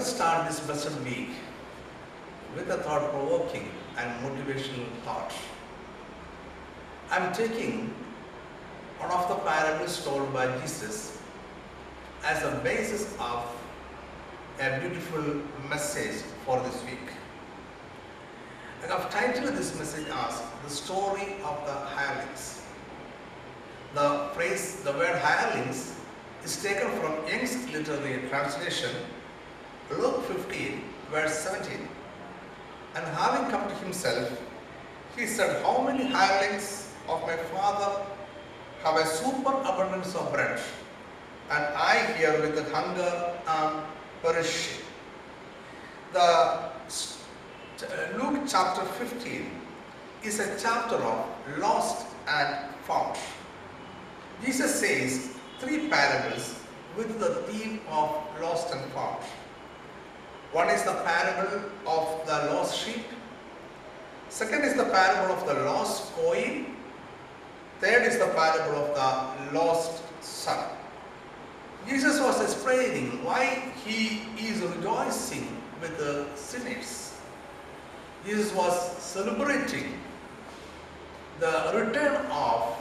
us start this blessed week with a thought provoking and motivational thought. I'm taking one of the parables told by Jesus as a basis of a beautiful message for this week. I have titled this message as The Story of the Hirelings. The phrase, the word hirelings, is taken from Young's literal translation, Luke 15, verse 17. And having come to himself, he said, How many hirelings of my father have a superabundance of bread, and I here with the hunger am perishing. The uh, Luke chapter 15 is a chapter of lost and found. Jesus says three parables with the theme of lost and found. One is the parable of the lost sheep. Second is the parable of the lost coin. Third is the parable of the lost son. Jesus was explaining why he is rejoicing with the sinners. Jesus was celebrating the return of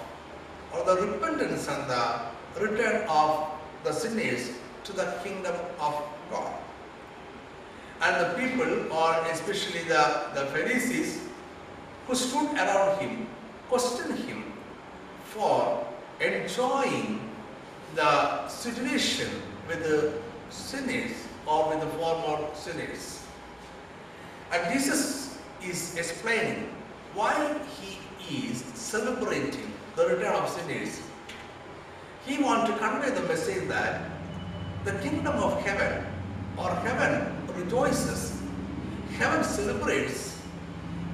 or the repentance and the return of the sinners to the kingdom of God. And the people, or especially the, the Pharisees, who stood around him, questioned him for enjoying the situation with the sinners or with the former sinners. And Jesus is explaining why he is celebrating the return of sinners. He wants to convey the message that the kingdom of heaven or heaven rejoices, heaven celebrates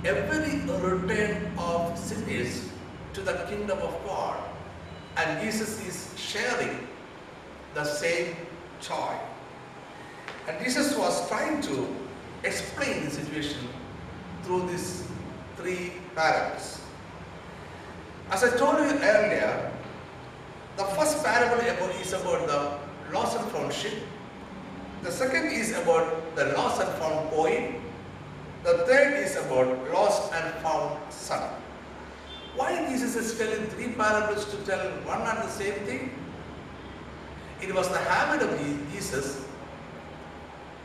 every return of sinners to the kingdom of God. And Jesus is sharing the same joy. And Jesus was trying to explain the situation through these three parables. As I told you earlier, the first parable is about the and found sheep. The second is about the lost and found coin. The third is about lost and found son. Why Jesus is telling three parables to tell one and the same thing? It was the habit of Jesus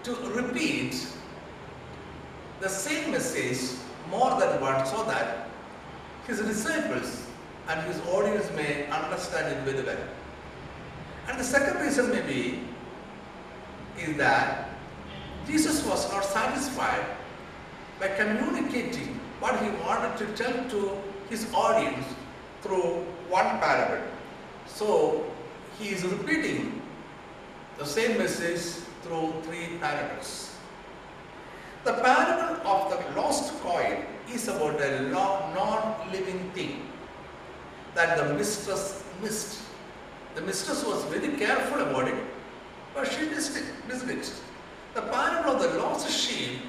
to repeat the same message more than once so that his disciples and his audience may understand it very well. And the second reason may be is that Jesus was not satisfied by communicating what he wanted to tell to his audience through one parable. So he is repeating the same message through three parables. The parable of the lost coin is about a non-living thing that the mistress missed. The mistress was very careful about it, but she missed it. It. The parable of the lost sheep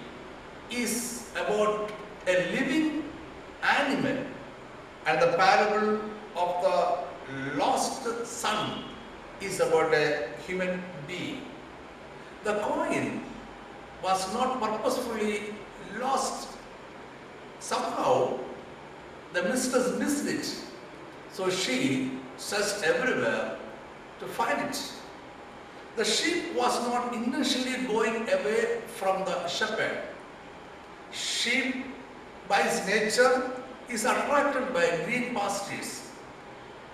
is about a living animal, and the parable of the lost son is about a human being. The coin was not purposefully lost. Somehow, the mistress missed it. So she searched everywhere to find it. The sheep was not intentionally going away from the shepherd. Sheep, by its nature, is attracted by green pastures.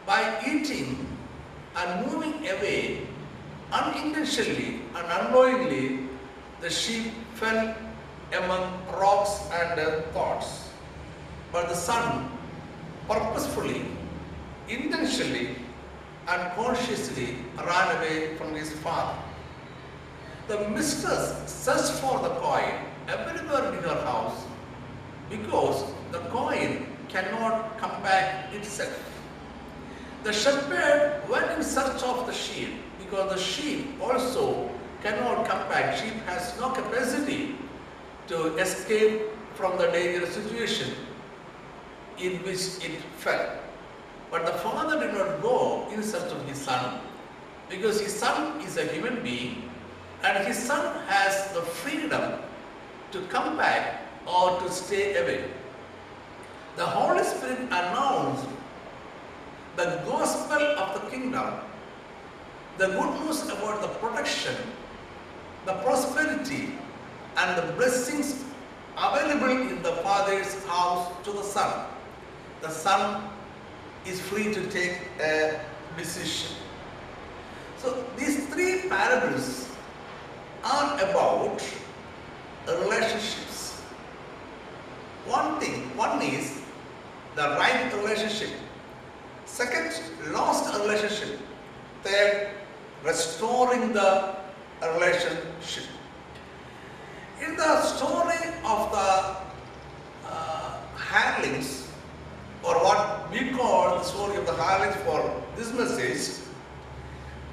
By eating and moving away unintentionally and unknowingly, the sheep fell among rocks and thorns. But the son purposefully, intentionally, and consciously ran away from his father. The mistress searched for the coin everywhere in her house because the coin cannot come back itself. The shepherd went in search of the sheep because the sheep also cannot come back. Sheep has no capacity to escape from the dangerous situation in which it fell. But the father did not go in search of his son because his son is a human being and his son has the freedom to come back or to stay away. The Holy Spirit announced the gospel of the kingdom, the good news about the protection, the prosperity, and the blessings available in the Father's house to the Son. The Son free to take a decision. So these three parables are about relationships. One thing, one is the right relationship. Second, lost relationship. Third, restoring the relationship. In the story of the uh, hirelings, or what we call the story of the hirelings for this message,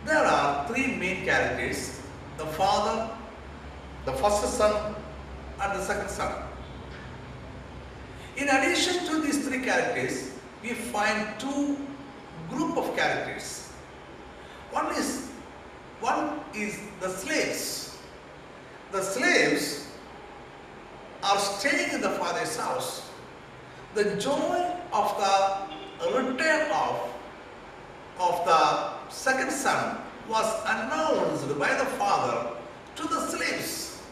there are three main characters the father, the first son, and the second son. In addition to these three characters, we find two group of characters. One is one is the slaves. The slaves are staying in the father's house. The joy of the return of, of the second son was announced by the father to the slaves.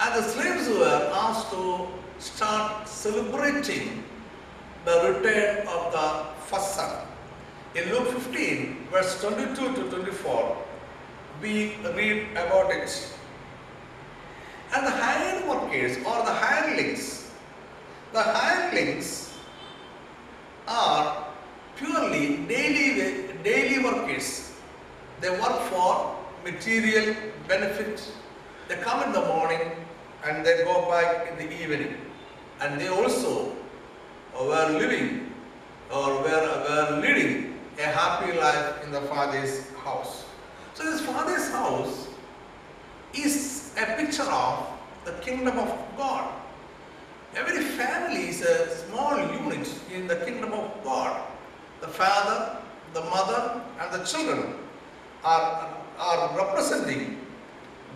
And the slaves were asked to start celebrating the return of the first son. In Luke 15, verse 22 to 24, we read about it. And the hired workers or the hirelings, the hirelings are purely daily, daily workers. They work for material benefit. They come in the morning and they go back in the evening. And they also were living or were, were leading a happy life in the Father's house. So this Father's house is a picture of the kingdom of God. Every family is a small unit in the kingdom of God. The father, the mother, and the children are, are representing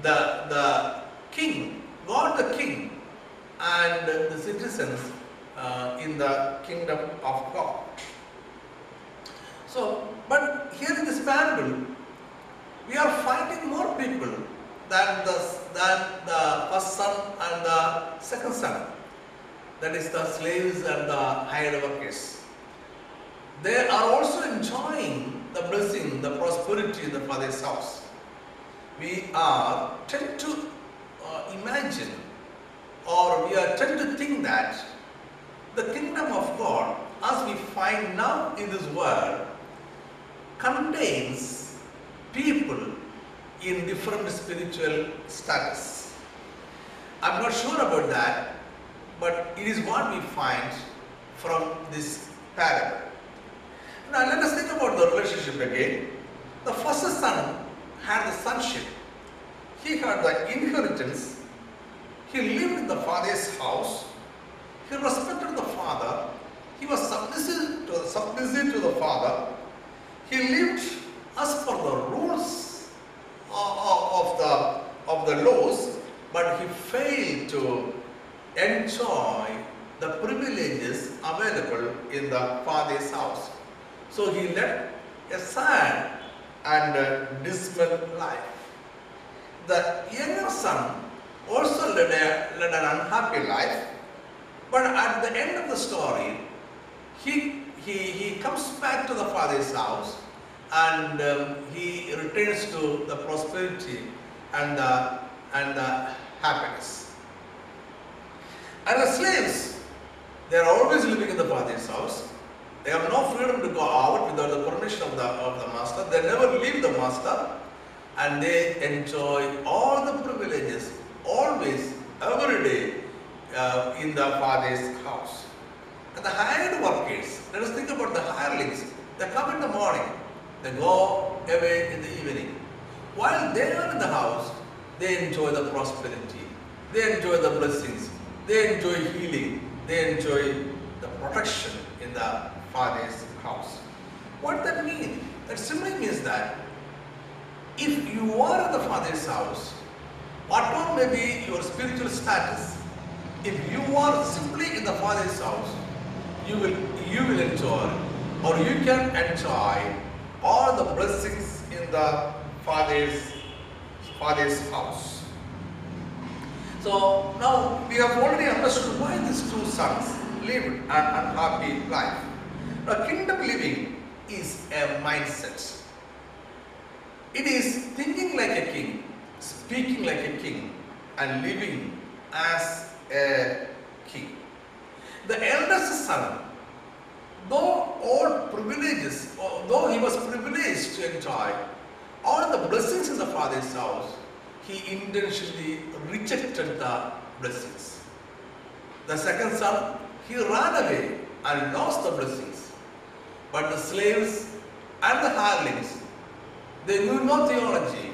the, the king, God the king, and the citizens uh, in the kingdom of God. So, but here in this parable, we are finding more people than the, than the first son and the second son. That is the slaves and the hired workers. They are also enjoying the blessing, the prosperity in the Father's house. We are tend to uh, imagine or we are tend to think that the kingdom of God, as we find now in this world, contains people in different spiritual status. I'm not sure about that, but it is what we find from this parable. Now let us think about the relationship again. The first son had the sonship. He had the inheritance. He lived in the father's house. He respected the father. He was submissive to, submissive to the father. He lived as per the rules of the, of the laws, but he failed to enjoy the privileges available in the father's house. So he led a sad and uh, dismal life. The younger son also led, a, led an unhappy life, but at the end of the story, he, he, he comes back to the father's house and um, he returns to the prosperity and the, and the happiness. And the slaves, they are always living in the father's house. They have no freedom to go out without the permission of the, of the master. They never leave the master and they enjoy all the privileges always, every day uh, in the father's house. And the hired workers, let us think about the hirelings. They come in the morning, they go away in the evening. While they are in the house, they enjoy the prosperity, they enjoy the blessings, they enjoy healing, they enjoy the protection in the Father's house. What that means? That simply means that If you are in the Father's house, whatever may be your spiritual status, if you are simply in the Father's house, you will you will enjoy or you can enjoy all the blessings in the Father's Father's house. So now we have already understood why these two sons lived an unhappy life. Now kingdom living is a mindset. It is thinking like a king, speaking like a king, and living as a king. The eldest son, though all privileges, though he was privileged to enjoy all the blessings in the father's house, he intentionally rejected the blessings. The second son, he ran away and lost the blessings. But the slaves and the hirelings, they knew no theology,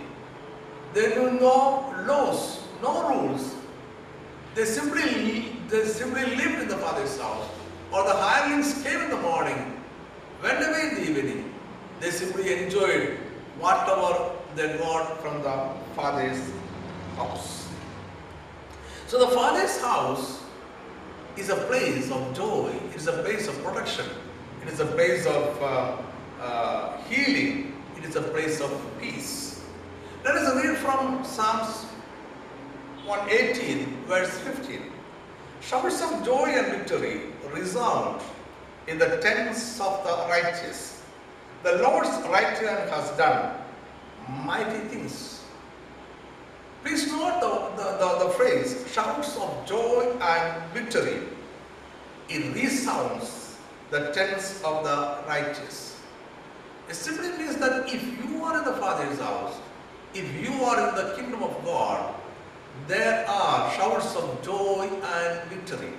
they knew no laws, no rules. They simply, they simply lived in the father's house. Or the hirelings came in the morning, went away in the evening. They simply enjoyed whatever they got from the father's house. So the father's house is a place of joy, it is a place of protection, it is a place of uh, uh, healing, it is a place of peace. Let us read from Psalms 118, verse 15. Showers of joy and victory resound in the tents of the righteous. The Lord's right hand has done mighty things. Please note the, the, the, the phrase shouts of joy and victory. It resounds the tents of the righteous. It simply means that if you are in the Father's house, if you are in the kingdom of God, there are showers of joy and victory.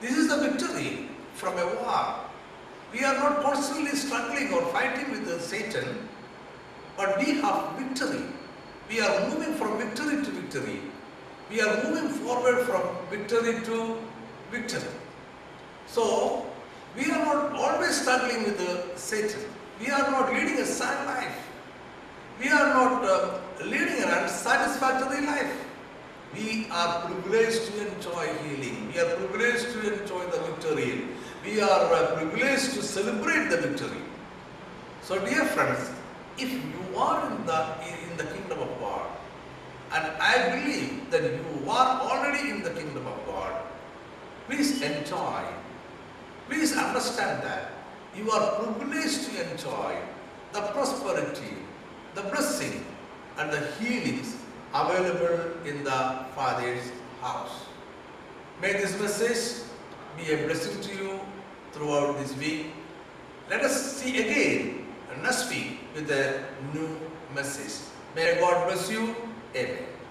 This is the victory from a war. We are not constantly struggling or fighting with Satan, but we have victory. We are moving from victory to victory. We are moving forward from victory to victory. So, we are not always struggling with the Satan. We are not leading a sad life. We are not uh, leading an unsatisfactory life. We are privileged to enjoy healing. We are privileged to enjoy the victory. We are uh, privileged to celebrate the victory. So, dear friends, if you are in the in the kingdom of God, and I believe that you are already in the kingdom of God, please enjoy. Please understand that you are privileged to enjoy the prosperity, the blessing, and the healings available in the Father's house. May this message be a blessing to you throughout this week. Let us see again next week with a new message. May God bless you. Amen.